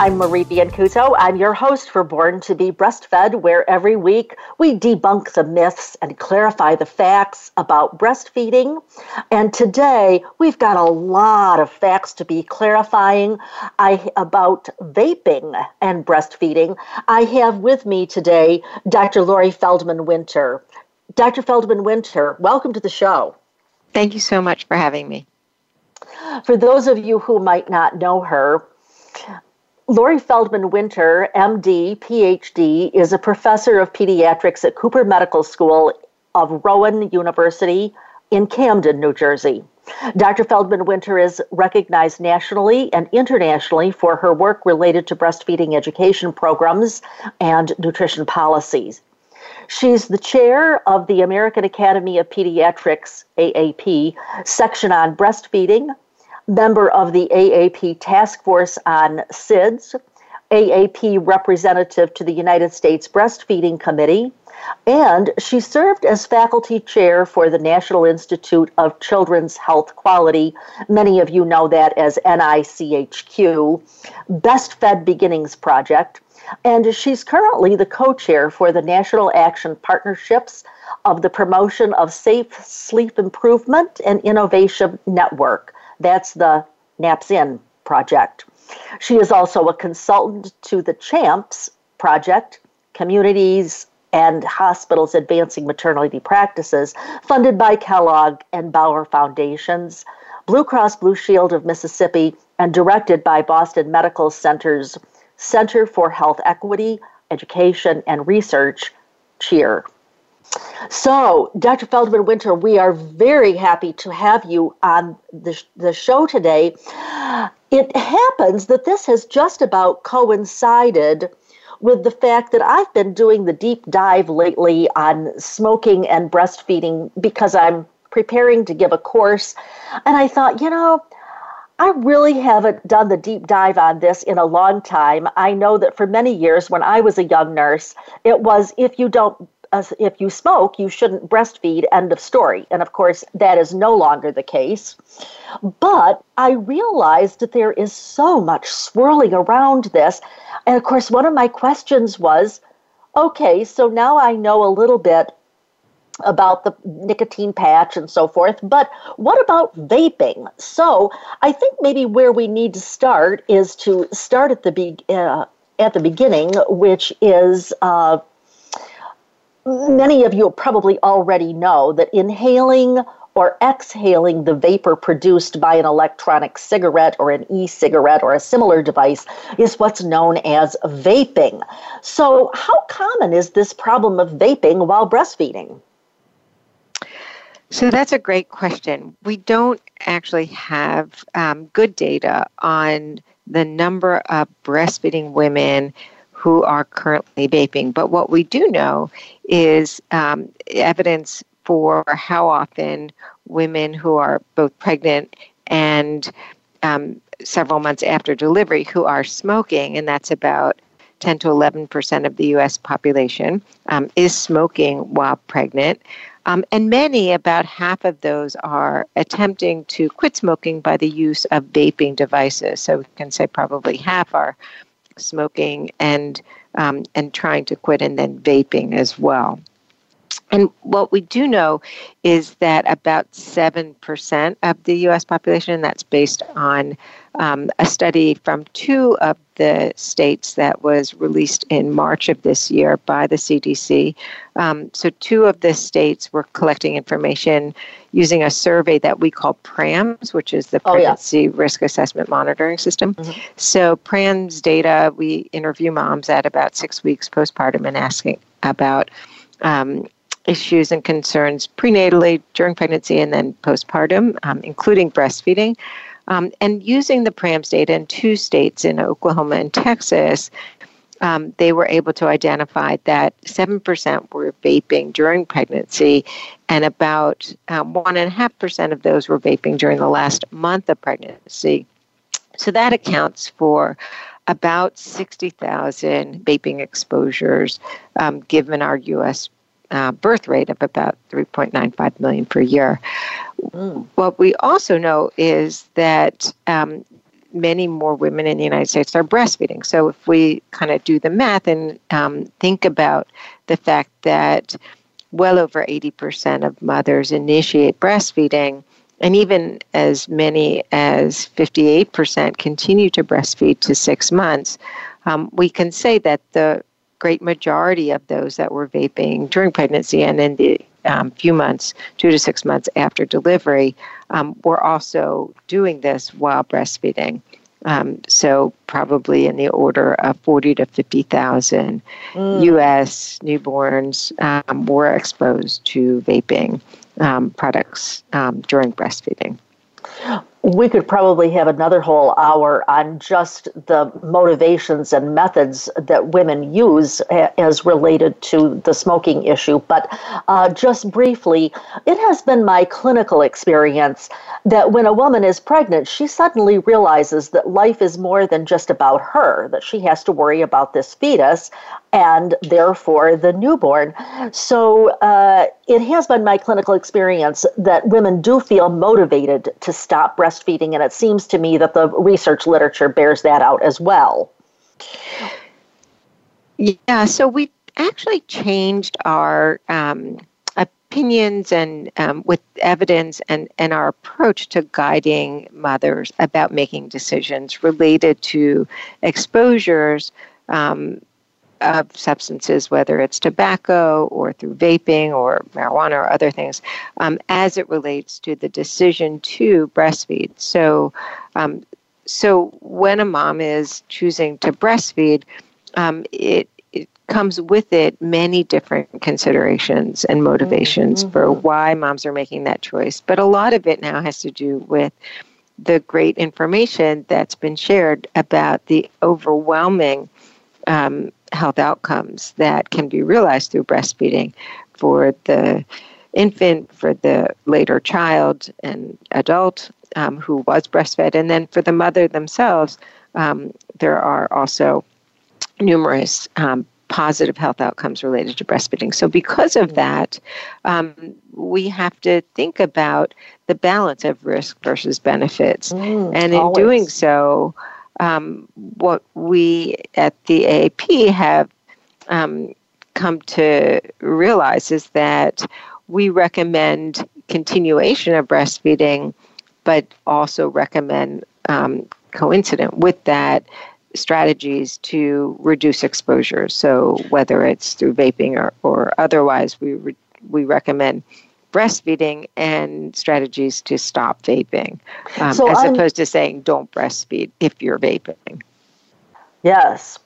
I'm Marie Biancuzzo. I'm your host for Born to be Breastfed, where every week we debunk the myths and clarify the facts about breastfeeding. And today we've got a lot of facts to be clarifying I, about vaping and breastfeeding. I have with me today Dr. Lori Feldman Winter. Dr. Feldman Winter, welcome to the show. Thank you so much for having me. For those of you who might not know her, Lori Feldman Winter, MD, PhD, is a professor of pediatrics at Cooper Medical School of Rowan University in Camden, New Jersey. Dr. Feldman Winter is recognized nationally and internationally for her work related to breastfeeding education programs and nutrition policies. She's the chair of the American Academy of Pediatrics, AAP, section on breastfeeding, member of the AAP Task Force on SIDS, AAP representative to the United States Breastfeeding Committee, and she served as faculty chair for the National Institute of Children's Health Quality. Many of you know that as NICHQ, Best Fed Beginnings Project. And she's currently the co chair for the National Action Partnerships of the Promotion of Safe Sleep Improvement and Innovation Network. That's the Naps In project. She is also a consultant to the CHAMPS project, Communities and Hospitals Advancing Maternity Practices, funded by Kellogg and Bower Foundations, Blue Cross Blue Shield of Mississippi, and directed by Boston Medical Center's Center for Health Equity, Education, and Research, CHEER. So, Dr. Feldman Winter, we are very happy to have you on the, the show today. It happens that this has just about coincided with the fact that I've been doing the deep dive lately on smoking and breastfeeding because I'm preparing to give a course. And I thought, you know, I really haven't done the deep dive on this in a long time. I know that for many years when I was a young nurse, it was if you don't if you smoke, you shouldn't breastfeed, end of story. And of course, that is no longer the case. But I realized that there is so much swirling around this. And of course, one of my questions was okay, so now I know a little bit about the nicotine patch and so forth, but what about vaping? So I think maybe where we need to start is to start at the be- uh, at the beginning, which is uh, many of you probably already know that inhaling or exhaling the vapor produced by an electronic cigarette or an e cigarette or a similar device is what's known as vaping. So, how common is this problem of vaping while breastfeeding? So, that's a great question. We don't actually have um, good data on the number of breastfeeding women who are currently vaping. But what we do know is um, evidence for how often women who are both pregnant and um, several months after delivery who are smoking, and that's about 10 to 11 percent of the U.S. population, um, is smoking while pregnant. Um, and many, about half of those, are attempting to quit smoking by the use of vaping devices. So we can say probably half are smoking and um, and trying to quit, and then vaping as well. And what we do know is that about 7% of the US population, and that's based on um, a study from two of the states that was released in March of this year by the CDC. Um, so, two of the states were collecting information using a survey that we call PRAMS, which is the Pregnancy oh, yeah. Risk Assessment Monitoring System. Mm-hmm. So, PRAMS data, we interview moms at about six weeks postpartum and asking about. Um, issues and concerns prenatally, during pregnancy, and then postpartum, um, including breastfeeding. Um, and using the PRAMS data in two states, in Oklahoma and Texas, um, they were able to identify that 7% were vaping during pregnancy, and about um, 1.5% of those were vaping during the last month of pregnancy. So that accounts for about 60,000 vaping exposures um, given our U.S. Uh, birth rate of about 3.95 million per year. Mm. What we also know is that um, many more women in the United States are breastfeeding. So if we kind of do the math and um, think about the fact that well over 80% of mothers initiate breastfeeding, and even as many as 58% continue to breastfeed to six months, um, we can say that the great majority of those that were vaping during pregnancy and in the um, few months, two to six months after delivery, um, were also doing this while breastfeeding. Um, so probably in the order of 40 to 50,000 mm. U.S. newborns um, were exposed to vaping um, products um, during breastfeeding we could probably have another whole hour on just the motivations and methods that women use as related to the smoking issue. But uh, just briefly, it has been my clinical experience that when a woman is pregnant, she suddenly realizes that life is more than just about her, that she has to worry about this fetus and therefore the newborn. So uh, it has been my clinical experience that women do feel motivated to stop breastfeeding, and it seems to me that the research literature bears that out as well. Yeah, so we actually changed our um, opinions and um, with evidence and, and our approach to guiding mothers about making decisions related to exposures um, of substances, whether it's tobacco or through vaping or marijuana or other things, um, as it relates to the decision to breastfeed. So, um, so when a mom is choosing to breastfeed, um, it it comes with it many different considerations and motivations mm-hmm. for why moms are making that choice. But a lot of it now has to do with the great information that's been shared about the overwhelming um, health outcomes that can be realized through breastfeeding for the infant, for the later child and adult um, who was breastfed, and then for the mother themselves, um, there are also numerous um, positive health outcomes related to breastfeeding. So, because of that, um, we have to think about the balance of risk versus benefits. Mm, and in always. doing so, um, what we at the AAP have um, come to realize is that we recommend continuation of breastfeeding, but also recommend um, coincident with that strategies to reduce exposure. So whether it's through vaping or, or otherwise, we re- we recommend breastfeeding and strategies to stop vaping, um, so as I'm, opposed to saying don't breastfeed if you're vaping. Yes.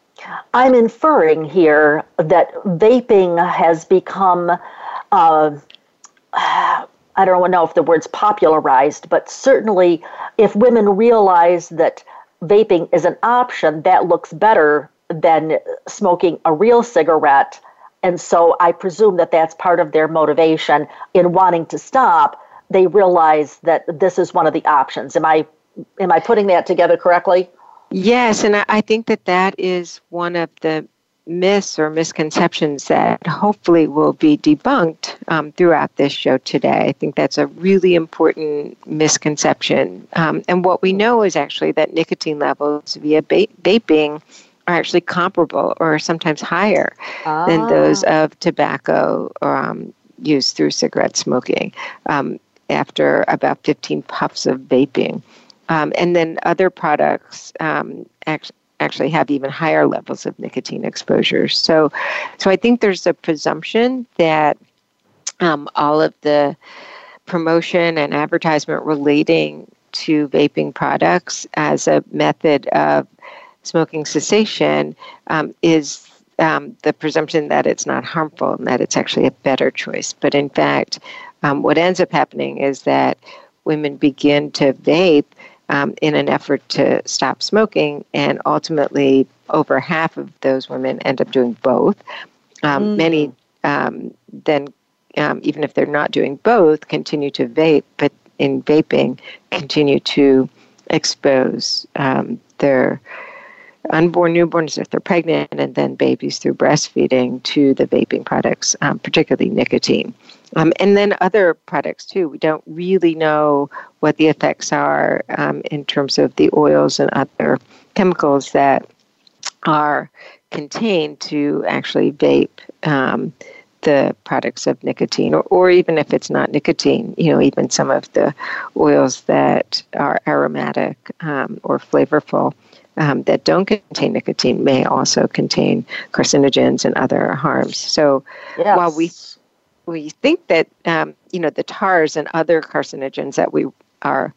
I'm inferring here that vaping has become, uh, I don't know if the word's popularized, but certainly if women realize that vaping is an option, that looks better than smoking a real cigarette and so I presume that that's part of their motivation in wanting to stop. They realize that this is one of the options. Am I am I putting that together correctly? Yes, and I think that that is one of the myths or misconceptions that hopefully will be debunked um, throughout this show today. I think that's a really important misconception. Um, and what we know is actually that nicotine levels via ba- vaping are actually comparable or sometimes higher ah. than those of tobacco um, used through cigarette smoking um, after about 15 puffs of vaping. Um, and then other products um, act- actually have even higher levels of nicotine exposure. So, so I think there's a presumption that um, all of the promotion and advertisement relating to vaping products as a method of smoking cessation um, is um, the presumption that it's not harmful and that it's actually a better choice. But in fact, um, what ends up happening is that women begin to vape um, in an effort to stop smoking, and ultimately over half of those women end up doing both. Um, mm. Many um, then, um, even if they're not doing both, continue to vape, but in vaping, continue to expose um, their unborn newborns if they're pregnant, and then babies through breastfeeding to the vaping products, um, particularly nicotine. Um, and then other products too. We don't really know what the effects are um, in terms of the oils and other chemicals that are contained to actually vape um, the products of nicotine, or, or even if it's not nicotine, you know, even some of the oils that are aromatic um, or flavorful um, that don't contain nicotine may also contain carcinogens and other harms. So yes. while we we think that um, you know the tars and other carcinogens that we are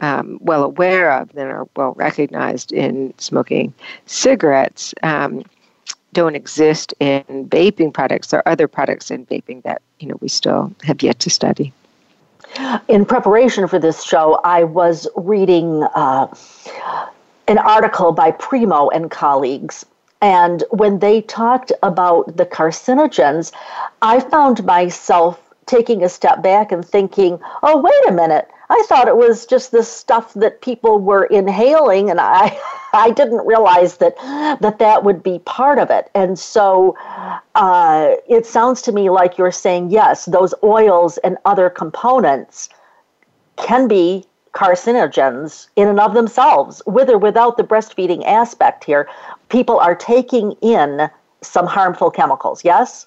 um, well aware of and are well recognized in smoking cigarettes um, don't exist in vaping products. There are other products in vaping that you know we still have yet to study. In preparation for this show, I was reading. Uh, an article by Primo and colleagues. And when they talked about the carcinogens, I found myself taking a step back and thinking, oh, wait a minute. I thought it was just the stuff that people were inhaling, and I, I didn't realize that that that would be part of it. And so, uh, it sounds to me like you're saying yes, those oils and other components can be carcinogens in and of themselves, with or without the breastfeeding aspect here. People are taking in some harmful chemicals, yes?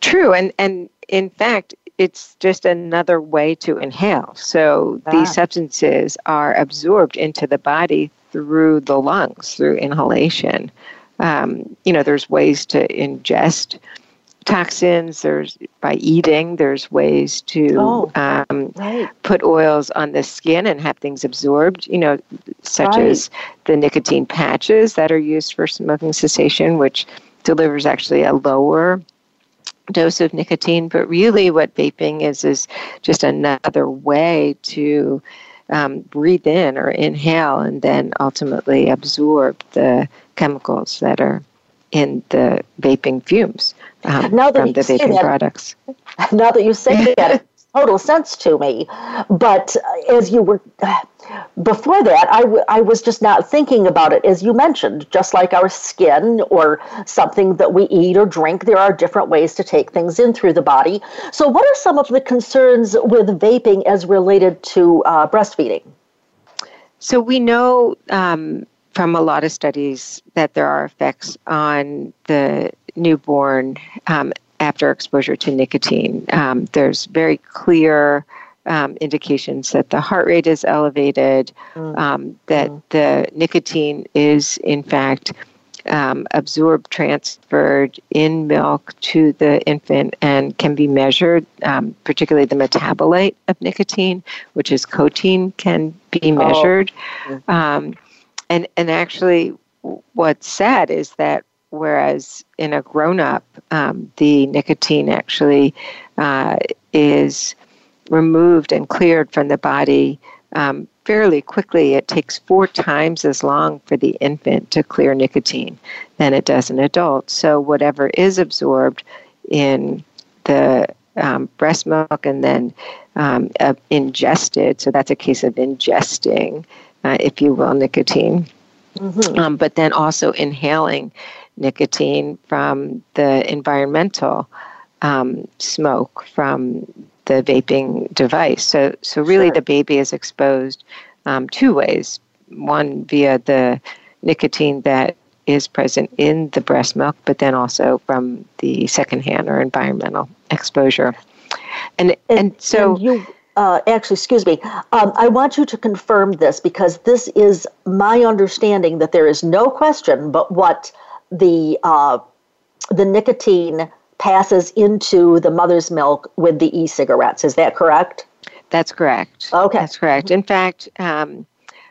True. And, and in fact, it's just another way to inhale. So ah. these substances are absorbed into the body through the lungs, through inhalation. Um, you know, there's ways to ingest toxins. There's by eating. There's ways to oh, um, right. put oils on the skin and have things absorbed. You know, such right. as the nicotine patches that are used for smoking cessation, which delivers actually a lower dose of nicotine. But really, what vaping is is just another way to um, breathe in or inhale and then ultimately absorb the chemicals that are in the vaping fumes um, now that from the vaping that, products. Now that you say that, it makes total sense to me. But as you were before that, I, w- I was just not thinking about it. As you mentioned, just like our skin or something that we eat or drink, there are different ways to take things in through the body. So, what are some of the concerns with vaping as related to uh, breastfeeding? So, we know. Um, from a lot of studies that there are effects on the newborn um, after exposure to nicotine. Um, there's very clear um, indications that the heart rate is elevated, mm. that mm. the nicotine is, in fact, um, absorbed, transferred in milk to the infant, and can be measured, um, particularly the metabolite of nicotine, which is cotinine, can be oh. measured. Oh. And and actually, what's sad is that whereas in a grown up, um, the nicotine actually uh, is removed and cleared from the body um, fairly quickly. It takes four times as long for the infant to clear nicotine than it does an adult. So, whatever is absorbed in the um, breast milk and then um, uh, ingested, so that's a case of ingesting uh, if you will, nicotine. Mm-hmm. Um, but then also inhaling nicotine from the environmental um, smoke from the vaping device. So, so really, sure. the baby is exposed um, two ways. One via the nicotine that is present in the breast milk, but then also from the secondhand or environmental exposure. And and, and so and you uh, actually, excuse me, um, I want you to confirm this because this is my understanding that there is no question but what the uh, the nicotine passes into the mother's milk with the e-cigarettes. Is that correct? That's correct. Okay, that's correct. In fact, um,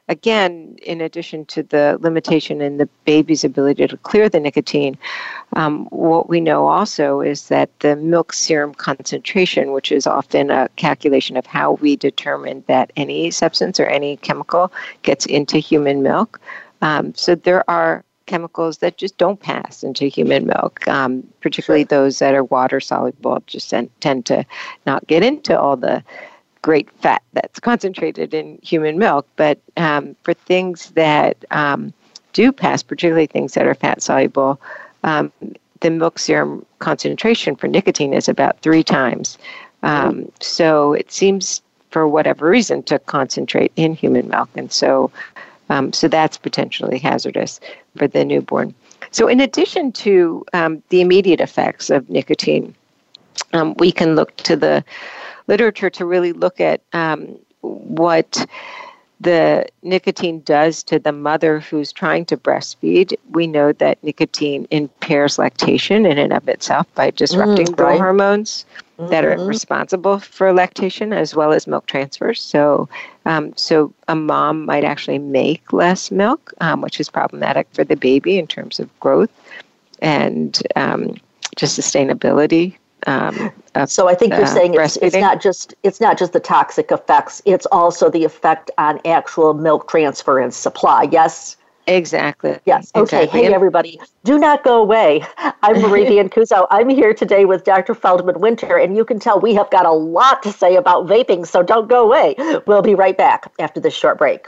again, in addition to the limitation in the baby's ability to clear the nicotine, um, what we know also is that the milk serum concentration, which is often a calculation of how we determine that any substance or any chemical gets into human milk, um, so there are chemicals that just don't pass into human milk, um, particularly sure. those that are water soluble, just tend to not get into all the great fat that's concentrated in human milk. But um, for things that um, do pass, particularly things that are fat soluble, um, the milk serum concentration for nicotine is about three times. Um, so it seems, for whatever reason, to concentrate in human milk, and so um, so that's potentially hazardous for the newborn. So, in addition to um, the immediate effects of nicotine, um, we can look to the literature to really look at um, what the nicotine does to the mother who's trying to breastfeed. We know that nicotine impairs lactation in and of itself by disrupting mm, right. hormones mm-hmm. that are mm-hmm. responsible for lactation as well as milk transfer. So, um, so a mom might actually make less milk, um, which is problematic for the baby in terms of growth and um, just sustainability um, so I think you're uh, saying it's, it's, not just it's not just the toxic effects; it's also the effect on actual milk transfer and supply. Yes. Exactly. Yes. Okay. Exactly. Hey, everybody. Do not go away. I'm Marie Biancuzzo. I'm here today with Dr. Feldman Winter, and you can tell we have got a lot to say about vaping, so don't go away. We'll be right back after this short break.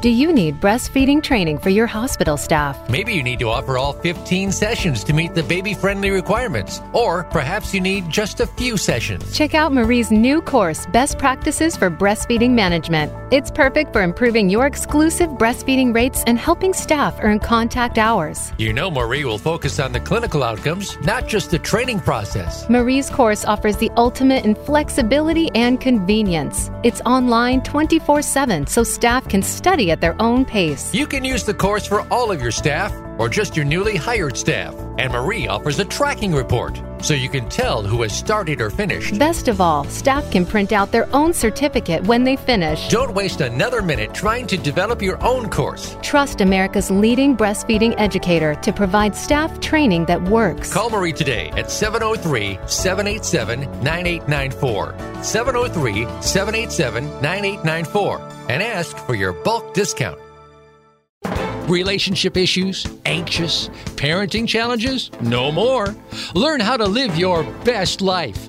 Do you need breastfeeding training for your hospital staff? Maybe you need to offer all 15 sessions to meet the baby friendly requirements. Or perhaps you need just a few sessions. Check out Marie's new course, Best Practices for Breastfeeding Management. It's perfect for improving your exclusive breastfeeding rates and helping staff earn contact hours. You know, Marie will focus on the clinical outcomes, not just the training process. Marie's course offers the ultimate in flexibility and convenience. It's online 24 7 so staff can study at their own pace. You can use the course for all of your staff or just your newly hired staff. And Marie offers a tracking report so you can tell who has started or finished. Best of all, staff can print out their own certificate when they finish. Don't waste another minute trying to develop your own course. Trust America's leading breastfeeding educator to provide staff training that works. Call Marie today at 703 787 9894. 703 787 9894 and ask for your bulk discount. Relationship issues? Anxious? Parenting challenges? No more. Learn how to live your best life.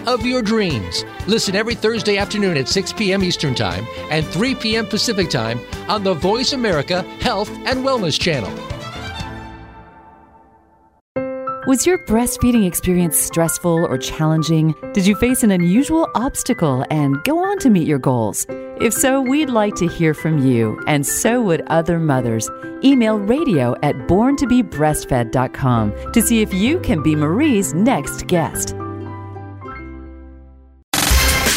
of your dreams. Listen every Thursday afternoon at 6 p.m. Eastern Time and 3 p.m. Pacific Time on the Voice America Health and Wellness Channel. Was your breastfeeding experience stressful or challenging? Did you face an unusual obstacle and go on to meet your goals? If so, we'd like to hear from you, and so would other mothers. Email radio at borntobebreastfed.com to see if you can be Marie's next guest.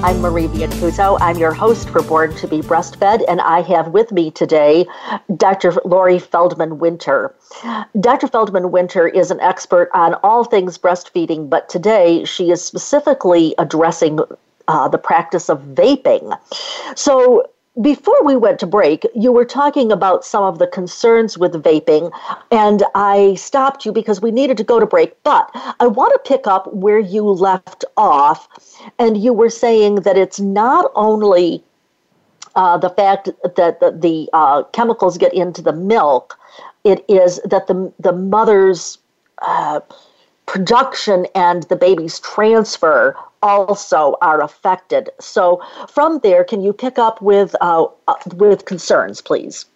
I'm Marie Biancuzzo. I'm your host for Born to be Breastfed, and I have with me today Dr. Lori Feldman Winter. Dr. Feldman Winter is an expert on all things breastfeeding, but today she is specifically addressing uh, the practice of vaping. So, before we went to break, you were talking about some of the concerns with vaping, and I stopped you because we needed to go to break. But I want to pick up where you left off, and you were saying that it's not only uh, the fact that the, the uh, chemicals get into the milk, it is that the, the mother's uh, production and the baby's transfer also are affected. So from there, can you pick up with uh, uh, with concerns, please?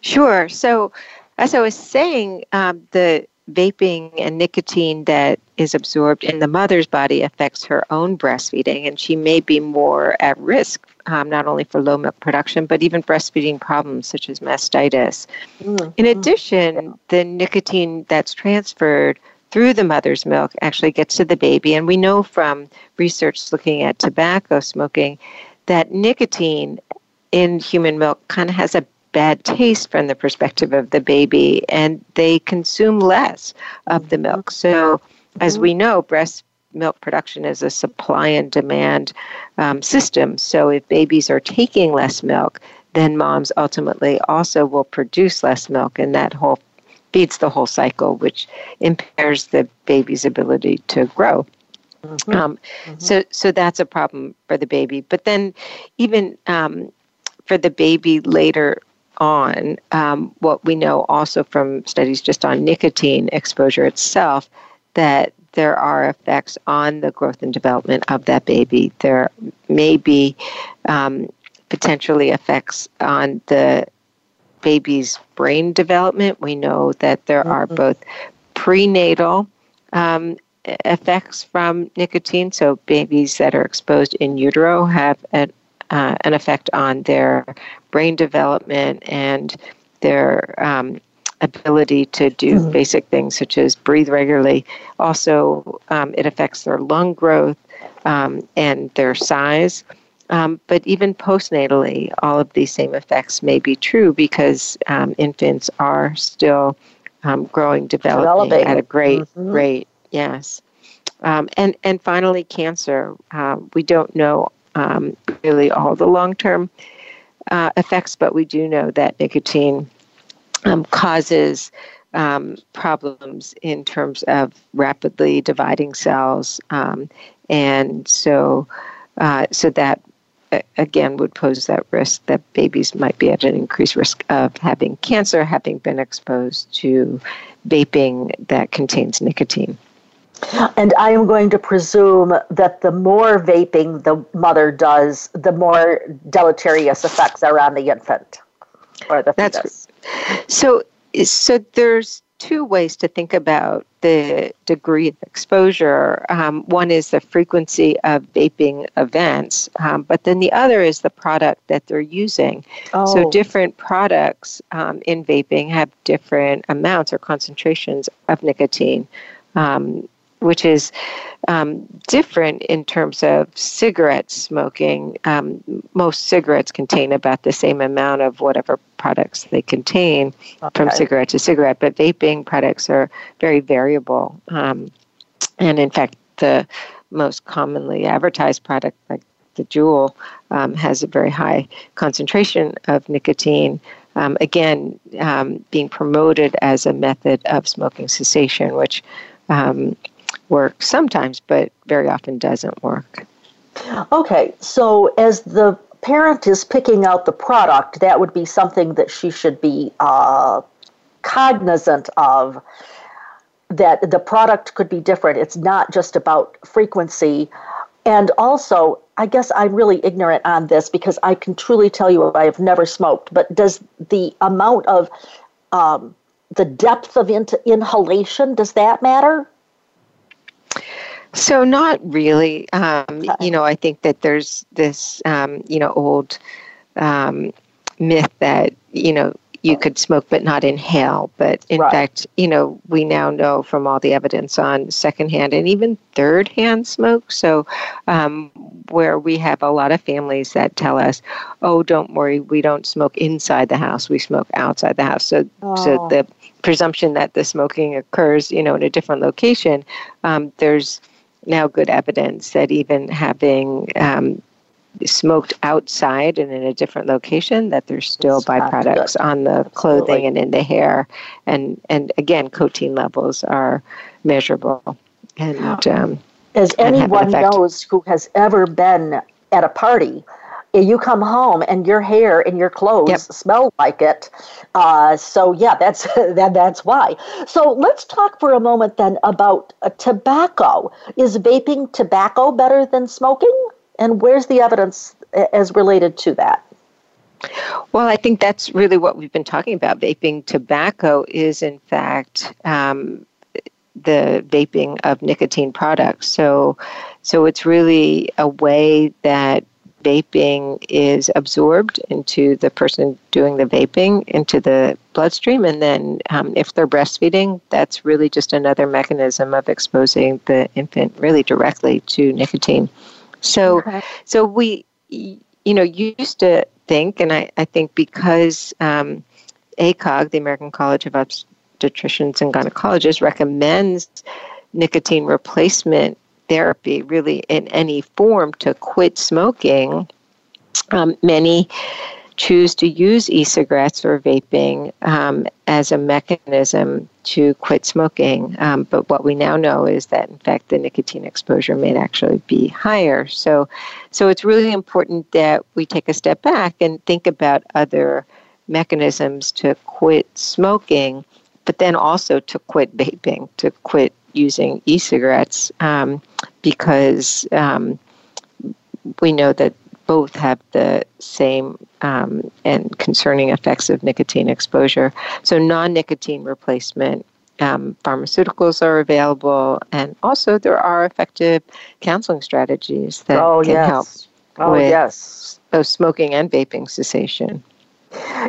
Sure. So as I was saying, um, the vaping and nicotine that is absorbed in the mother's body affects her own breastfeeding, and she may be more at risk um, not only for low milk production, but even breastfeeding problems such as mastitis. Mm-hmm. In addition, the nicotine that's transferred through the mother's milk actually gets to the baby. And we know from research looking at tobacco smoking that nicotine in human milk kind of has a bad taste from the perspective of the baby, and they consume less of the milk. So, as we know, breast milk production is a supply and demand um, system. So, if babies are taking less milk, then moms ultimately also will produce less milk, and that whole feeds the whole cycle, which impairs the baby's ability to grow. Mm-hmm. Um, mm-hmm. So, so that's a problem for the baby. But then, even um, for the baby later on, um, what we know also from studies just on nicotine exposure itself, that there are effects on the growth and development of that baby. There may be um, potentially effects on the baby's brain development. We know that there are mm-hmm. both prenatal um, effects from nicotine. So, babies that are exposed in utero have an, uh, an effect on their brain development and their um, ability to do mm-hmm. basic things such as breathe regularly. Also, um, it affects their lung growth um, and their size. Um, but even postnatally, all of these same effects may be true because um, infants are still um, growing, developing, developing, at a great mm-hmm. rate. Yes. Um, and, and finally, cancer. Uh, we don't know um, really all the long term uh, effects, but we do know that nicotine um, causes problems in terms of rapidly dividing cells. and so, uh, so that again would pose that risk that babies might be at an increased risk of having cancer, having been exposed to vaping that contains nicotine. And I am going to presume that the more vaping the mother does, the more deleterious effects are on the infant or the fetus. That's, so, so there's two ways to think about the degree of exposure. Um, one is the frequency of vaping events, um, but then the other is the product that they're using. Oh. So, different products um, in vaping have different amounts or concentrations of nicotine. Um, which is um, different in terms of cigarette smoking. Um, most cigarettes contain about the same amount of whatever products they contain okay. from cigarette to cigarette, but vaping products are very variable. Um, and in fact, the most commonly advertised product, like the Juul, um, has a very high concentration of nicotine. Um, again, um, being promoted as a method of smoking cessation, which um, works sometimes, but very often doesn't work. Okay, so as the parent is picking out the product, that would be something that she should be uh, cognizant of. That the product could be different. It's not just about frequency. And also, I guess I'm really ignorant on this because I can truly tell you I have never smoked, but does the amount of um, the depth of in- inhalation does that matter so not really. Um. You know, I think that there's this um, you know old um, myth that you know you could smoke but not inhale. But in Right. fact, you know, we now know from all the evidence on secondhand and even third hand smoke. So, um, where we have a lot of families that tell us, oh, don't worry, we don't smoke inside the house, we smoke outside the house. So, so Oh. the presumption that the smoking occurs, you know, in a different location, um, there's now good evidence that even having um, smoked outside and in a different location that there's still It's byproducts on the clothing Absolutely. and in the hair and and again cotinine levels are measurable and um, As and have an anyone knows who has ever been at a party, eh, you come home and your hair and your clothes Yep. smell like it. Uh, so yeah, that's that, that's why. So let's talk for a moment then about uh, tobacco. Is vaping tobacco better than smoking? And where's the evidence as related to that? Well, I think that's really what we've been talking about. Vaping tobacco is, in fact, um, the vaping of nicotine products. So, so it's really a way that vaping is absorbed into the person doing the vaping into the bloodstream, and then um, if they're breastfeeding, that's really just another mechanism of exposing the infant really directly to nicotine. So, Okay. so we, you know, used to think, and I, I think because um, ACOG, the American College of Obstetricians and Gynecologists, recommends nicotine replacement therapy really in any form to quit smoking, um, many choose to use e-cigarettes or vaping um, as a mechanism to quit smoking. Um, but what we now know is that, in fact, the nicotine exposure may actually be higher. So, so it's really important that we take a step back and think about other mechanisms to quit smoking, but then also to quit vaping, to quit using e-cigarettes, um, because um, we know that both have the same um, and concerning effects of nicotine exposure. So, non nicotine replacement um, pharmaceuticals are available, and also there are effective counseling strategies that oh can yes. help oh with- yes. both smoking and vaping cessation.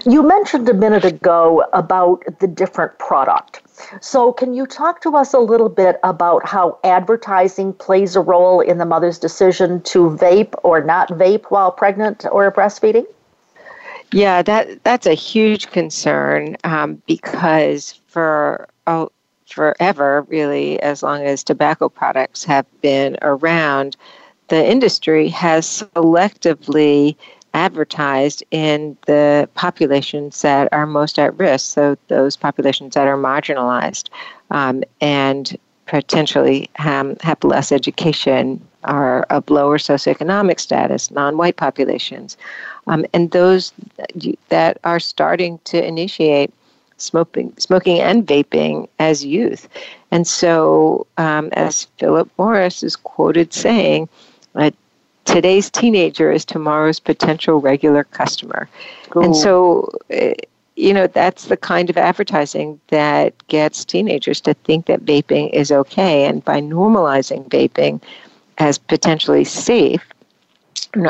You mentioned a minute ago about the different product. So, can you talk to us a little bit about how advertising plays a role in the mother's decision to vape or not vape while pregnant or breastfeeding? Yeah, that that's a huge concern um, because for oh, forever, really, as long as tobacco products have been around, the industry has selectively advertised in the populations that are most at risk, so those populations that are marginalized um, and potentially um, have less education, are of lower socioeconomic status, non-white populations, um, and those that are starting to initiate smoking, smoking and vaping as youth. And so, um, as Philip Morris is quoted saying, uh, today's teenager is tomorrow's potential regular customer. And so, uh, you know, that's the kind of advertising that gets teenagers to think that vaping is okay. And by normalizing vaping as potentially safe,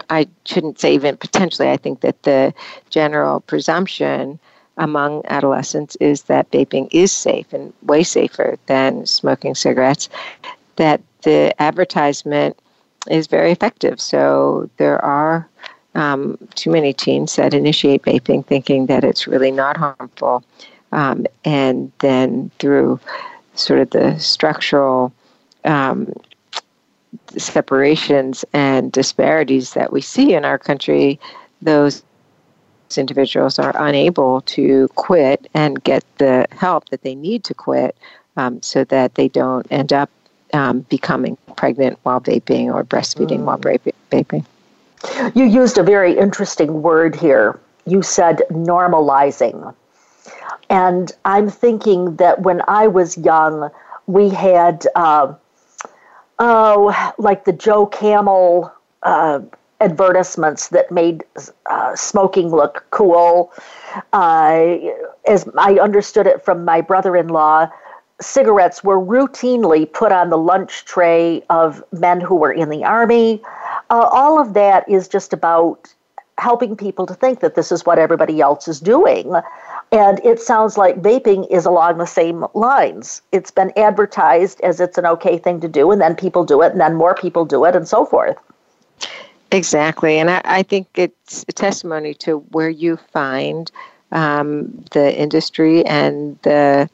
I shouldn't say even potentially, I think that the general presumption among adolescents is that vaping is safe and way safer than smoking cigarettes, that the advertisement is very effective. So there are um, too many teens that initiate vaping thinking that it's really not harmful. Um, and then through sort of the structural um, separations and disparities that we see in our country, those individuals are unable to quit and get the help that they need to quit um, so that they don't end up um, becoming pregnant while vaping or breastfeeding while vaping. You used a very interesting word here. You said normalizing. And I'm thinking that when I was young, we had, uh, oh, like the Joe Camel uh, advertisements that made uh, smoking look cool. Uh, as I understood it from my brother in law, cigarettes were routinely put on the lunch tray of men who were in the army. Uh, all of that is just about helping people to think that this is what everybody else is doing. And it sounds like vaping is along the same lines. It's been advertised as it's an okay thing to do, and then people do it, and then more people do it, and so forth. Exactly. And I, I think it's a testimony to where you find um, the industry and the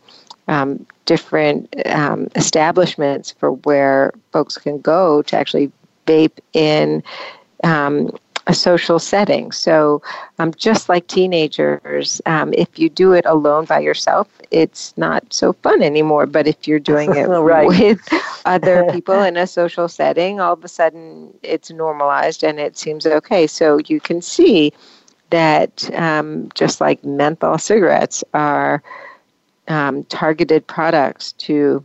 um, different um, establishments for where folks can go to actually vape in um, a social setting. So, um, just like teenagers, um, if you do it alone by yourself, it's not so fun anymore. But if you're doing it right. with other people in a social setting, all of a sudden it's normalized and it seems okay. So, you can see that um, just like menthol cigarettes are um, targeted products to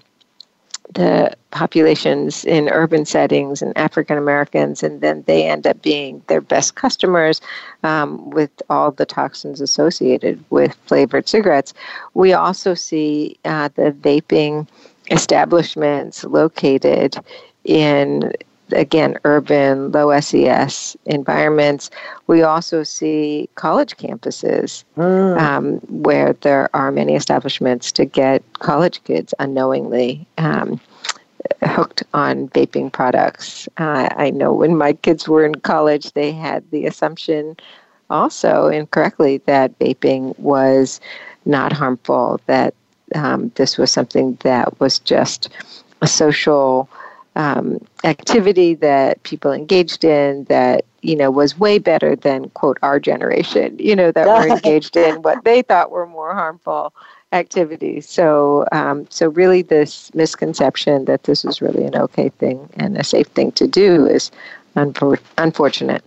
the populations in urban settings and African Americans, and then they end up being their best customers um, with all the toxins associated with flavored cigarettes. We also see uh, the vaping establishments located in again, urban, low SES environments. We also see college campuses mm. um, where there are many establishments to get college kids unknowingly um, hooked on vaping products. Uh, I know when my kids were in college, they had the assumption also incorrectly that vaping was not harmful, that um, this was something that was just a social um, activity that people engaged in that you know was way better than quote our generation you know that were engaged in what they thought were more harmful activities so um, so really this misconception that this is really an okay thing and a safe thing to do is unfor- unfortunate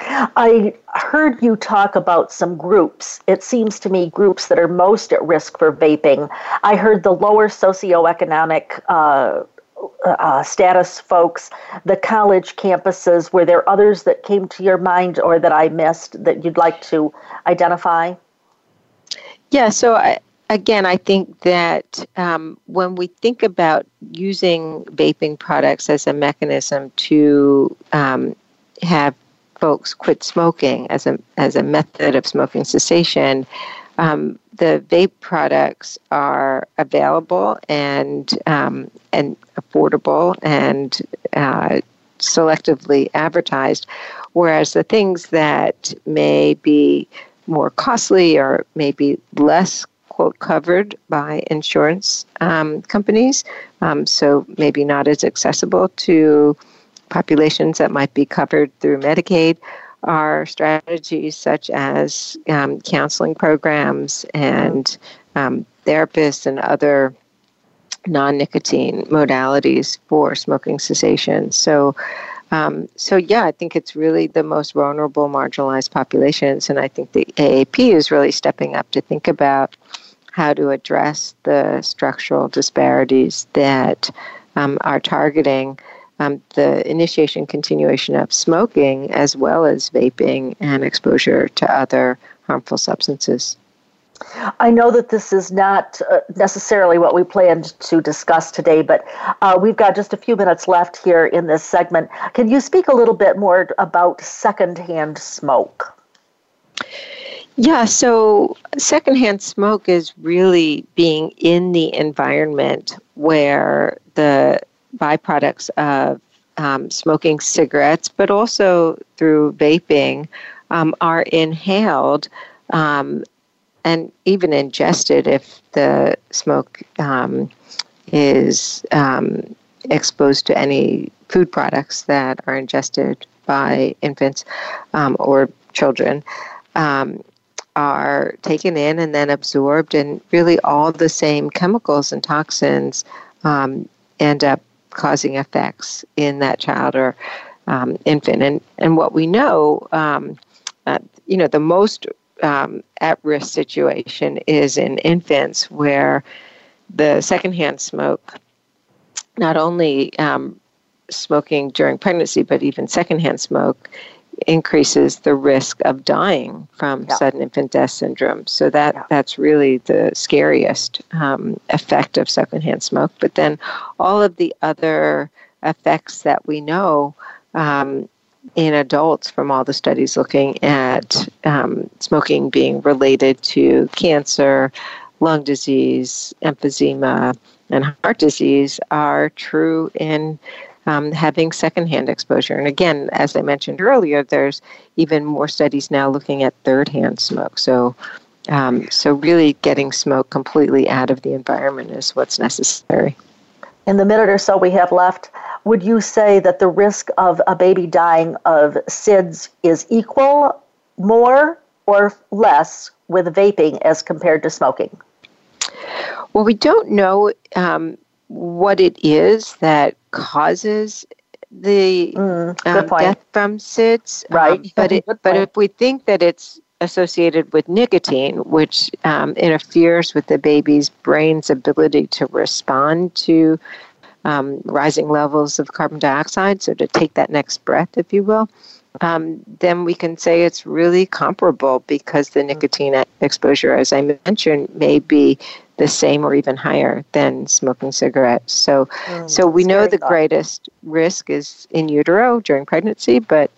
I heard you talk about some groups. It seems to me groups that are most at risk for vaping. I heard the lower socioeconomic uh, uh, status folks, the college campuses. Were there others that came to your mind or that I missed that you'd like to identify? Yeah, so I, again, I think that um, when we think about using vaping products as a mechanism to um, have folks quit smoking as a as a method of smoking cessation, um, the vape products are available and um, and affordable and uh, selectively advertised, whereas the things that may be more costly or maybe less quote covered by insurance um, companies, um, so maybe not as accessible to populations that might be covered through Medicaid are strategies such as um, counseling programs and um, therapists and other non nicotine modalities for smoking cessation. So, um, so yeah, I think it's really the most vulnerable, marginalized populations, and I think the AAP is really stepping up to think about how to address the structural disparities that um, are targeting um, the initiation continuation of smoking as well as vaping and exposure to other harmful substances. I know that this is not uh, necessarily what we planned to discuss today, but uh, we've got just a few minutes left here in this segment. Can you speak a little bit more about secondhand smoke? Yeah, so secondhand smoke is really being in the environment where the byproducts of um, smoking cigarettes, but also through vaping, um, are inhaled um, and even ingested if the smoke um, is um, exposed to any food products that are ingested by infants um, or children. are taken in and then absorbed, and really all the same chemicals and toxins end up causing effects in that child or um, infant. And, and what we know, um, uh, you know, the most um, at risk situation is in infants where the secondhand smoke, not only um, smoking during pregnancy, but even secondhand smoke, increases the risk of dying from yeah. sudden infant death syndrome. So that yeah. that's really the scariest um, effect of secondhand smoke. But then all of the other effects that we know um, in adults from all the studies looking at um, smoking being related to cancer, lung disease, emphysema, and heart disease are true in um, having secondhand exposure. And again, as I mentioned earlier, there's even more studies now looking at third-hand smoke. So, um, so really getting smoke completely out of the environment is what's necessary. In the minute or so we have left, would you say that the risk of a baby dying of SIDS is equal, more, or less with vaping as compared to smoking? Well, we don't know um, what it is that causes the mm, um, death from SIDS, um, right? Um, but it, but if we think that it's associated with nicotine, which um, interferes with the baby's brain's ability to respond to um, rising levels of carbon dioxide, so to take that next breath, if you will, um, then we can say it's really comparable because the nicotine exposure, as I mentioned, may be the same or even higher than smoking cigarettes. So, mm, so we know the greatest risk is in utero during pregnancy, but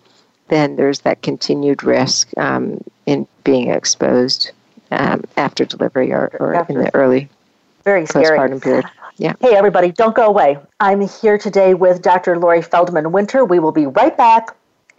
then there's that continued risk um, in being exposed um, after delivery or, or after. in the early very scary. postpartum period. Yeah. Hey, everybody, don't go away. I'm here today with Dr. Lori Feldman Winter. We will be right back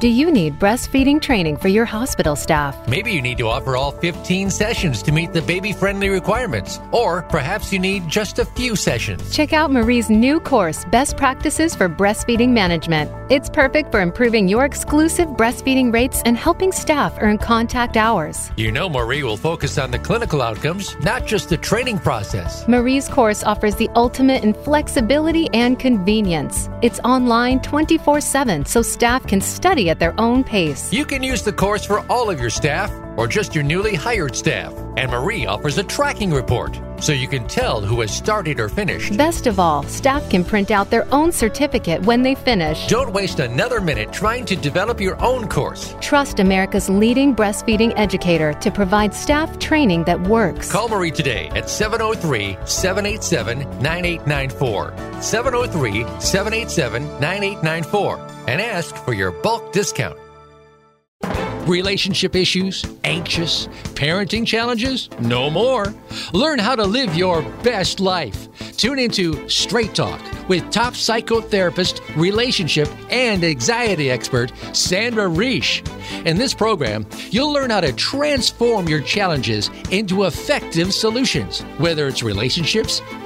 Do you need breastfeeding training for your hospital staff? Maybe you need to offer all 15 sessions to meet the baby friendly requirements. Or perhaps you need just a few sessions. Check out Marie's new course, Best Practices for Breastfeeding Management. It's perfect for improving your exclusive breastfeeding rates and helping staff earn contact hours. You know, Marie will focus on the clinical outcomes, not just the training process. Marie's course offers the ultimate in flexibility and convenience. It's online 24 7 so staff can study at their own pace. You can use the course for all of your staff or just your newly hired staff. And Marie offers a tracking report so you can tell who has started or finished. Best of all, staff can print out their own certificate when they finish. Don't waste another minute trying to develop your own course. Trust America's leading breastfeeding educator to provide staff training that works. Call Marie today at 703 787 9894. 703 787 9894 and ask for your bulk discount. Relationship issues? Anxious? Parenting challenges? No more. Learn how to live your best life. Tune into Straight Talk with top psychotherapist, relationship, and anxiety expert Sandra Reisch. In this program, you'll learn how to transform your challenges into effective solutions, whether it's relationships,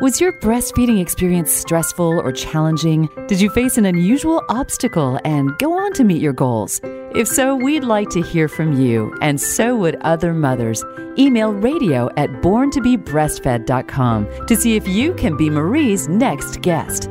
Was your breastfeeding experience stressful or challenging? Did you face an unusual obstacle and go on to meet your goals? If so, we'd like to hear from you, and so would other mothers. Email radio at borntobebreastfed.com to see if you can be Marie's next guest.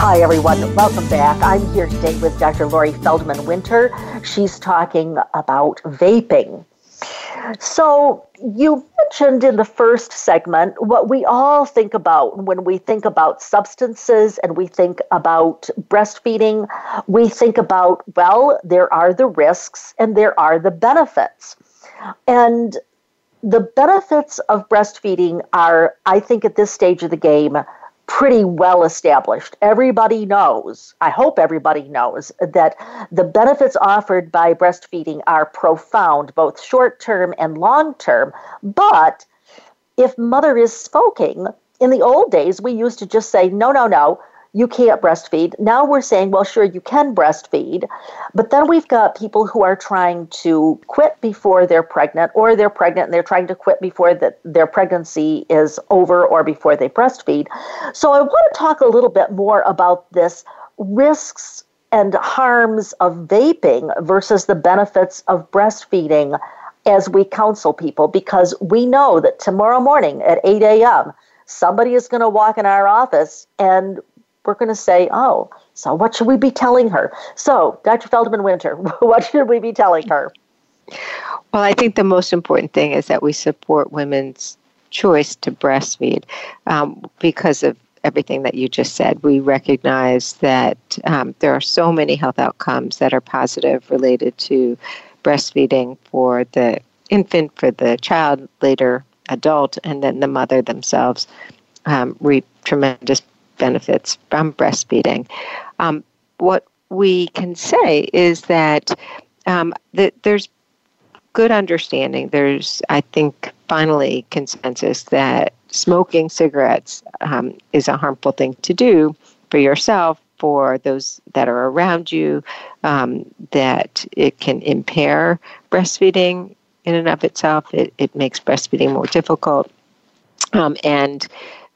Hi, everyone. Welcome back. I'm here today with Dr. Lori Feldman Winter. She's talking about vaping. So, you mentioned in the first segment what we all think about when we think about substances and we think about breastfeeding. We think about, well, there are the risks and there are the benefits. And the benefits of breastfeeding are, I think, at this stage of the game, pretty well established. Everybody knows, I hope everybody knows, that the benefits offered by breastfeeding are profound, both short term and long term. But if mother is smoking, in the old days, we used to just say, no, no, no, you can't breastfeed. Now we're saying, well, sure, you can breastfeed. But then we've got people who are trying to quit before they're pregnant, or they're pregnant and they're trying to quit before the, their pregnancy is over or before they breastfeed. So I want to talk a little bit more about this risks and harms of vaping versus the benefits of breastfeeding as we counsel people because we know that tomorrow morning at 8 a.m., somebody is going to walk in our office and we're going to say, oh, so what should we be telling her? So, Dr. Feldman Winter, what should we be telling her? Well, I think the most important thing is that we support women's choice to breastfeed um, because of everything that you just said. We recognize that um, there are so many health outcomes that are positive related to breastfeeding for the infant, for the child, later adult, and then the mother themselves um, reap tremendous benefits from breastfeeding. Um, what we can say is that, um, that there's good understanding. There's, I think, finally consensus that smoking cigarettes um, is a harmful thing to do for yourself, for those that are around you, um, that it can impair breastfeeding in and of itself. It, it makes breastfeeding more difficult. Um, and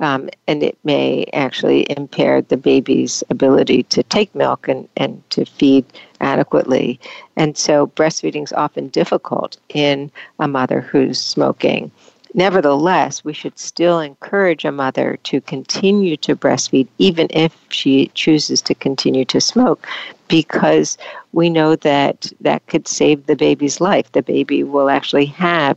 um, and it may actually impair the baby's ability to take milk and, and to feed adequately. And so breastfeeding is often difficult in a mother who's smoking. Nevertheless, we should still encourage a mother to continue to breastfeed even if she chooses to continue to smoke because we know that that could save the baby's life. The baby will actually have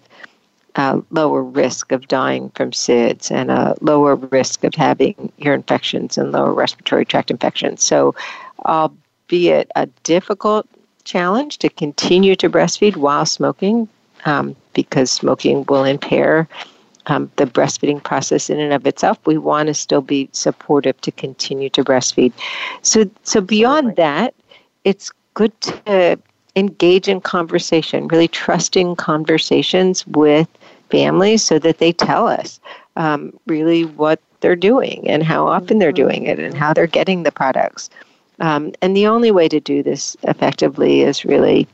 a lower risk of dying from SIDS and a lower risk of having ear infections and lower respiratory tract infections. So, albeit a difficult challenge to continue to breastfeed while smoking, um, because smoking will impair um, the breastfeeding process in and of itself. We want to still be supportive to continue to breastfeed. So, so beyond that, it's good to engage in conversation, really trusting conversations with families so that they tell us um, really what they're doing and how often they're doing it and how they're getting the products. Um, and the only way to do this effectively is really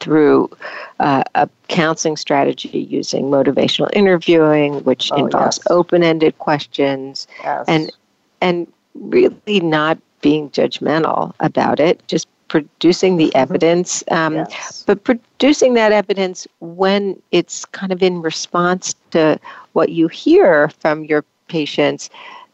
through uh, a counseling strategy using motivational interviewing, which oh, involves yes. open-ended questions, yes. and and really not being judgmental about it, just producing the mm-hmm. evidence, um, yes. but producing that evidence when it's kind of in response to what you hear from your patients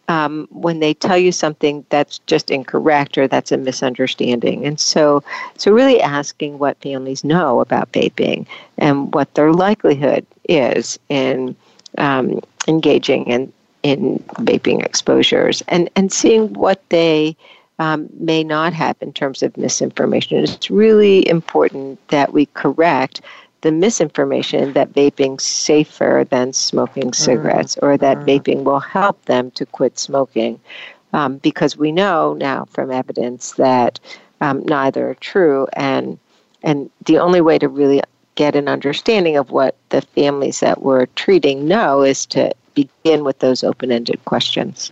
um, when they tell you something that's just incorrect or that's a misunderstanding. And so, so really asking what families know about vaping and what their likelihood is in um, engaging in in vaping exposures and and seeing what they um, may not have in terms of misinformation. It's really important that we correct the misinformation that vaping's safer than smoking mm-hmm. cigarettes or that mm-hmm. vaping will help them to quit smoking. Um, because we know now from evidence that um, neither are true, and and the only way to really get an understanding of what the families that we're treating know is to begin with those open-ended questions.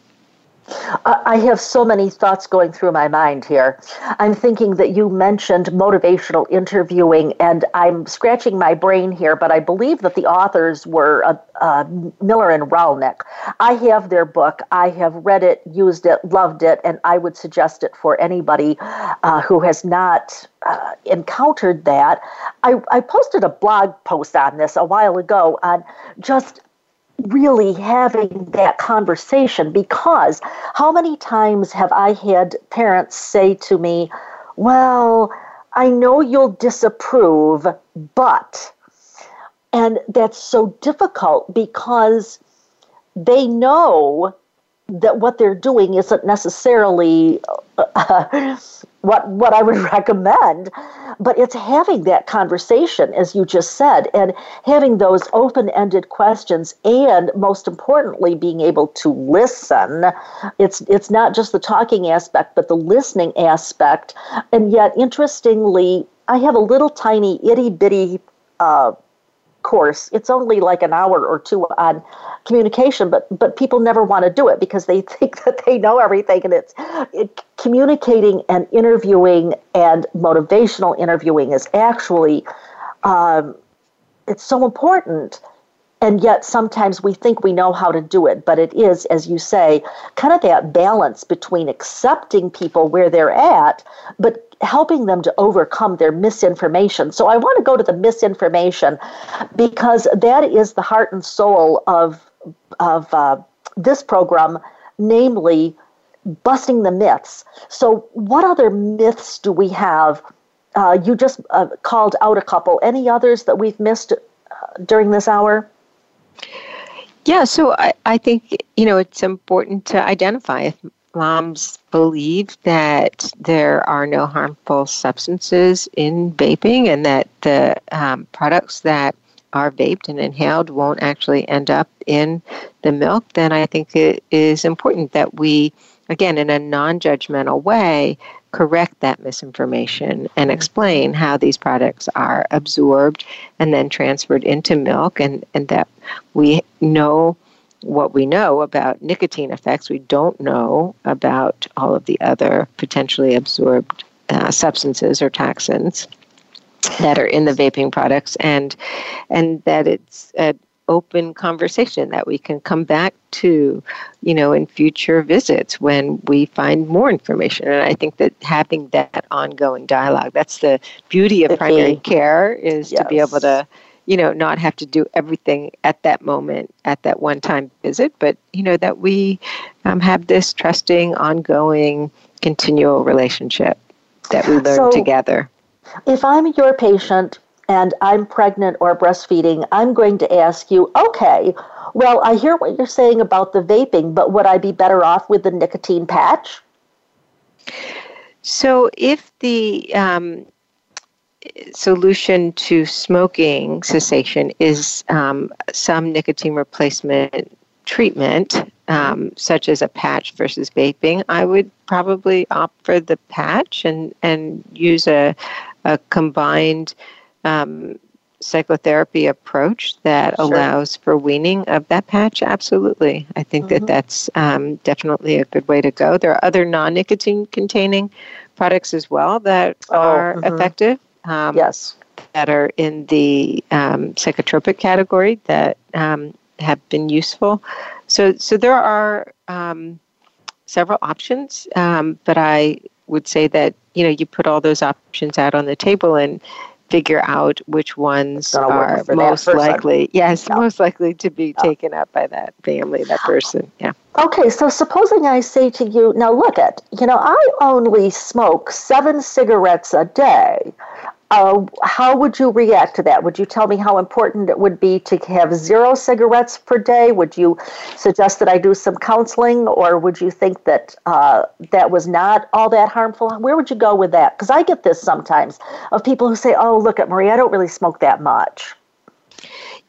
I have so many thoughts going through my mind here. I'm thinking that you mentioned motivational interviewing, and I'm scratching my brain here, but I believe that the authors were uh, uh, Miller and Rollnick. I have their book. I have read it, used it, loved it, and I would suggest it for anybody uh, who has not uh, encountered that. I, I posted a blog post on this a while ago on just really having that conversation because how many times have I had parents say to me, Well, I know you'll disapprove, but. And that's so difficult because they know that what they're doing isn't necessarily uh, what what I would recommend, but it's having that conversation, as you just said, and having those open-ended questions, and most importantly, being able to listen. It's it's not just the talking aspect, but the listening aspect, and yet interestingly, I have a little tiny itty bitty. Uh, course it's only like an hour or two on communication but but people never want to do it because they think that they know everything and it's it, communicating and interviewing and motivational interviewing is actually um, it's so important. And yet sometimes we think we know how to do it but it is as you say kind of that balance between accepting people where they're at but helping them to overcome their misinformation. So i want to go to the misinformation because that is the heart and soul of of uh, this program namely busting the myths. So what other myths do we have? Uh, you just uh, called out a couple. Any others that we've missed uh, during this hour? Yeah, so I, I think, you know, it's important to identify if moms believe that there are no harmful substances in vaping and that the um, products that are vaped and inhaled won't actually end up in the milk, then I think it is important that we, again, in a non judgmental way, correct that misinformation and explain how these products are absorbed and then transferred into milk and, and that we know what we know about nicotine effects. We don't know about all of the other potentially absorbed uh, substances or toxins that are in the vaping products and and that it's a open conversation that we can come back to, you know, in future visits when we find more information. And I think that having that ongoing dialogue, that's the beauty of primary care is yes. to be able to, you know, not have to do everything at that moment, at that one time visit, but, you know, that we um, have this trusting, ongoing, continual relationship that we learn so, together. If I'm your patient and I'm pregnant or breastfeeding, I'm going to ask you, okay, well, I hear what you're saying about the vaping, but would I be better off with the nicotine patch? So, if the um, solution to smoking cessation is um, some nicotine replacement treatment, um, such as a patch versus vaping, I would probably opt for the patch and, and use a, a combined um, psychotherapy approach that sure. allows for weaning of that patch, absolutely. I think mm-hmm. that that's um, definitely a good way to go. There are other non nicotine containing products as well that oh, are mm-hmm. effective. Um, yes. That are in the um, psychotropic category that um, have been useful. So, so there are um, several options, um, but I would say that you know you put all those options out on the table and figure out which ones are most likely yes yeah. most likely to be yeah. taken up by that family that person yeah okay so supposing i say to you now look at you know i only smoke seven cigarettes a day uh, how would you react to that? Would you tell me how important it would be to have zero cigarettes per day? Would you suggest that I do some counseling, or would you think that uh, that was not all that harmful? Where would you go with that? Because I get this sometimes of people who say, "Oh, look at Marie, I don't really smoke that much."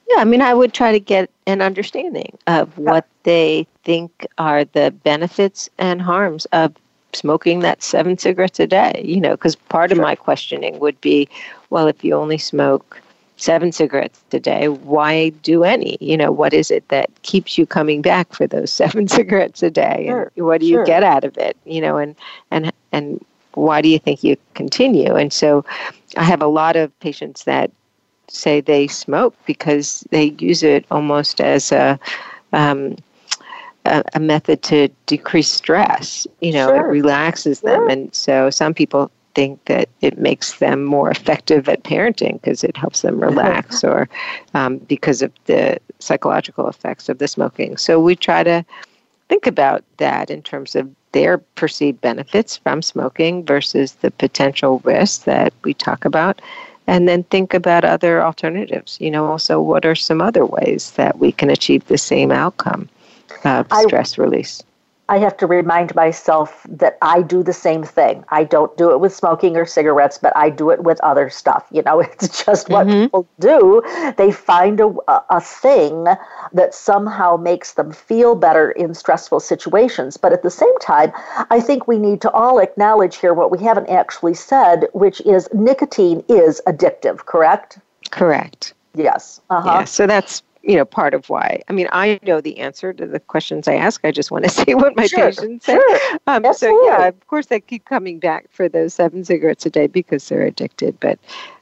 Yeah, I mean, I would try to get an understanding of what they think are the benefits and harms of smoking that seven cigarettes a day, you know, because part sure. of my questioning would be, well, if you only smoke seven cigarettes a day, why do any? You know, what is it that keeps you coming back for those seven cigarettes a day? Sure, and what do sure. you get out of it? You know, and and and why do you think you continue? And so I have a lot of patients that say they smoke because they use it almost as a um, a, a method to decrease stress. You know, Sure. it relaxes them, Sure. and so some people think that it makes them more effective at parenting because it helps them relax, or um, because of the psychological effects of the smoking. So we try to think about that in terms of their perceived benefits from smoking versus the potential risks that we talk about and then think about other alternatives you know also what are some other ways that we can achieve the same outcome I- stress release I have to remind myself that I do the same thing. I don't do it with smoking or cigarettes, but I do it with other stuff. You know, it's just what people do. They find a, a thing that somehow makes them feel better in stressful situations. But at the same time, I think we need to all acknowledge here what we haven't actually said, which is nicotine is addictive, correct? correct Yes. Uh-huh. yeah so that's you know part of why. I mean i know the answer to the questions i ask. I just want to see what my Sure, patients say. sure. um, so yeah of course they keep coming back for those seven cigarettes a day because they're addicted. But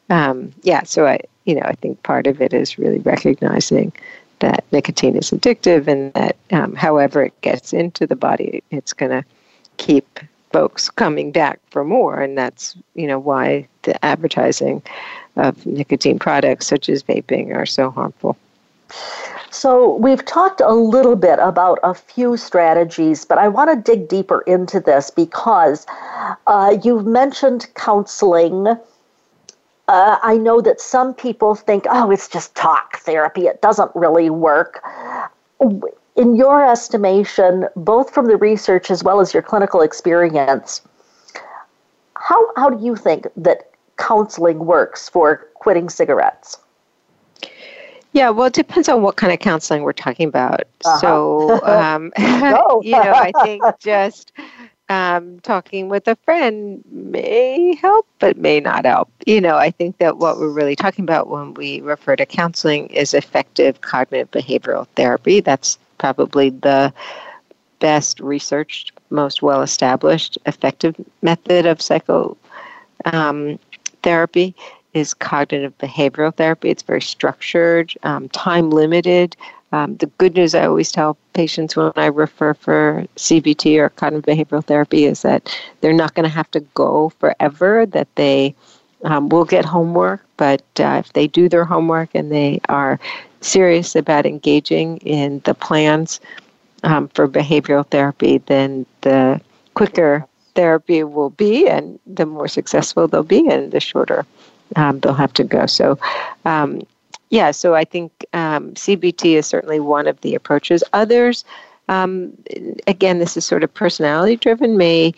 um, yeah so i you know i think part of it is really recognizing that nicotine is addictive and that um, however it gets into the body it's going to keep folks coming back for more. And that's you know why the advertising of nicotine products such as vaping are so harmful So, we've talked a little bit about a few strategies, but I want to dig deeper into this because uh, you've mentioned counseling. Uh, I know that some people think, oh, it's just talk therapy, it doesn't really work. In your estimation, both from the research as well as your clinical experience, how, how do you think that counseling works for quitting cigarettes? Yeah, well, it depends on what kind of counseling we're talking about. Uh-huh. So, um, you know, I think just um, talking with a friend may help, but may not help. You know, I think that what we're really talking about when we refer to counseling is effective cognitive behavioral therapy. That's probably the best researched, most well established, effective method of psychotherapy. um, therapy is cognitive behavioral therapy. It's very structured, um, time limited. Um, the good news I always tell patients when I refer for CBT or cognitive behavioral therapy is that they're not going to have to go forever, that they um, will get homework, but uh, if they do their homework and they are serious about engaging in the plans um, for behavioral therapy, then the quicker therapy will be and the more successful they'll be and the shorter um, they'll have to go. So, um, yeah, so I think um, CBT is certainly one of the approaches. Others, um, again, this is sort of personality driven, may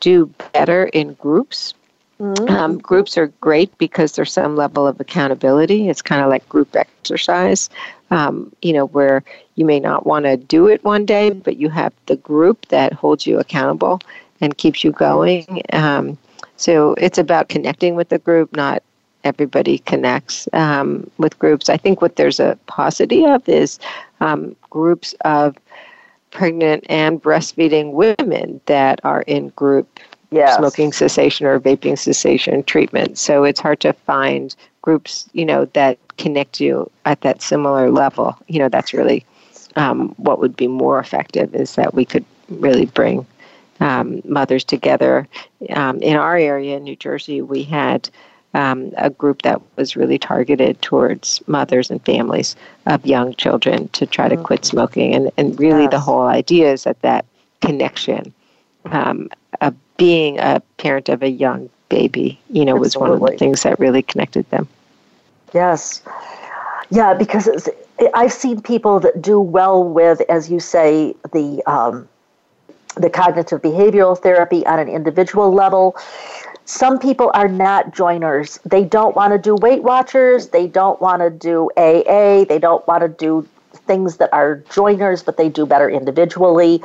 do better in groups. Um, groups are great because there's some level of accountability. It's kind of like group exercise, um, you know, where you may not want to do it one day, but you have the group that holds you accountable and keeps you going. Um, so it's about connecting with the group, not everybody connects um, with groups. I think what there's a paucity of is um, groups of pregnant and breastfeeding women that are in group Yes. smoking cessation or vaping cessation treatment. So it's hard to find groups, you know, that connect you at that similar level. You know, that's really um, what would be more effective is that we could really bring um, mothers together. Um, in our area in New Jersey, we had um, a group that was really targeted towards mothers and families of young children to try to quit smoking. And, and really, the whole idea is that that connection um, of being a parent of a young baby, you know, was one of the things that really connected them. Yes. Yeah, because it's, I've seen people that do well with, as you say, the um, the cognitive behavioral therapy on an individual level. Some people are not joiners. They don't want to do Weight Watchers. They don't want to do AA. They don't want to do things that are joiners, but they do better individually.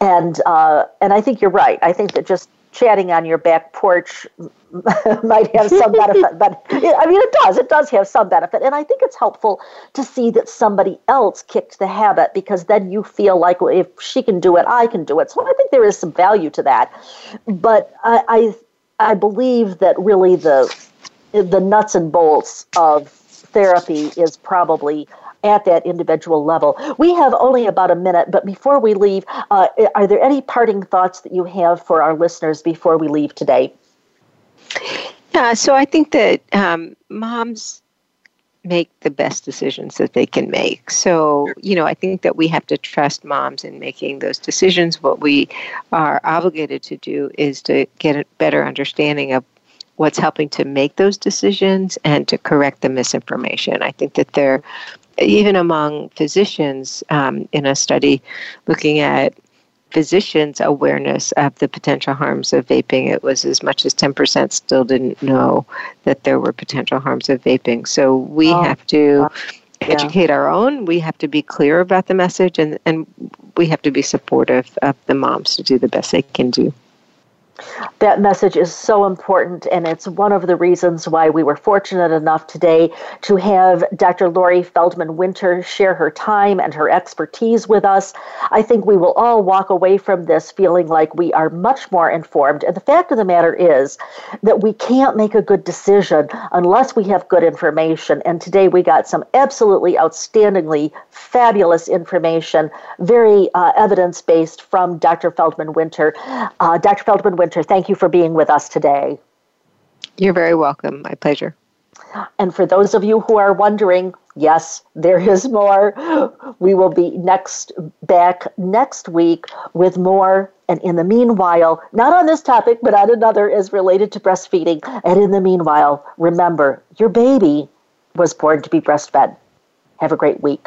And uh, and I think you're right. I think that just chatting on your back porch might have some benefit, but I mean, it does. It does have some benefit. And I think it's helpful to see that somebody else kicked the habit because then you feel like well, if she can do it, I can do it. So I think there is some value to that. But I, I, I believe that really the, the nuts and bolts of therapy is probably at that individual level. We have only about a minute, but before we leave, uh, are there any parting thoughts that you have for our listeners before we leave today? Yeah, so I think that um, moms make the best decisions that they can make. So, you know, I think that we have to trust moms in making those decisions. What we are obligated to do is to get a better understanding of what's helping to make those decisions and to correct the misinformation. I think that there, even among physicians, um, in a study looking at physicians' awareness of the potential harms of vaping. It was as much as 10% still didn't know that there were potential harms of vaping. So we oh, have to yeah. educate our own. We have to be clear about the message, and, and we have to be supportive of the moms to do the best they can do. That message is so important, and it's one of the reasons why we were fortunate enough today to have Dr. Lori Feldman Winter share her time and her expertise with us. I think we will all walk away from this feeling like we are much more informed. And the fact of the matter is that we can't make a good decision unless we have good information. And today we got some absolutely outstandingly fabulous information, very uh, evidence based from Dr. Feldman Winter. Uh, Dr. Feldman Winter Winter, thank you for being with us today. You're very welcome. My pleasure. And for those of you who are wondering, yes, there is more. We will be next back next week with more. And in the meanwhile, not on this topic, but on another is related to breastfeeding. And in the meanwhile, remember your baby was born to be breastfed. Have a great week.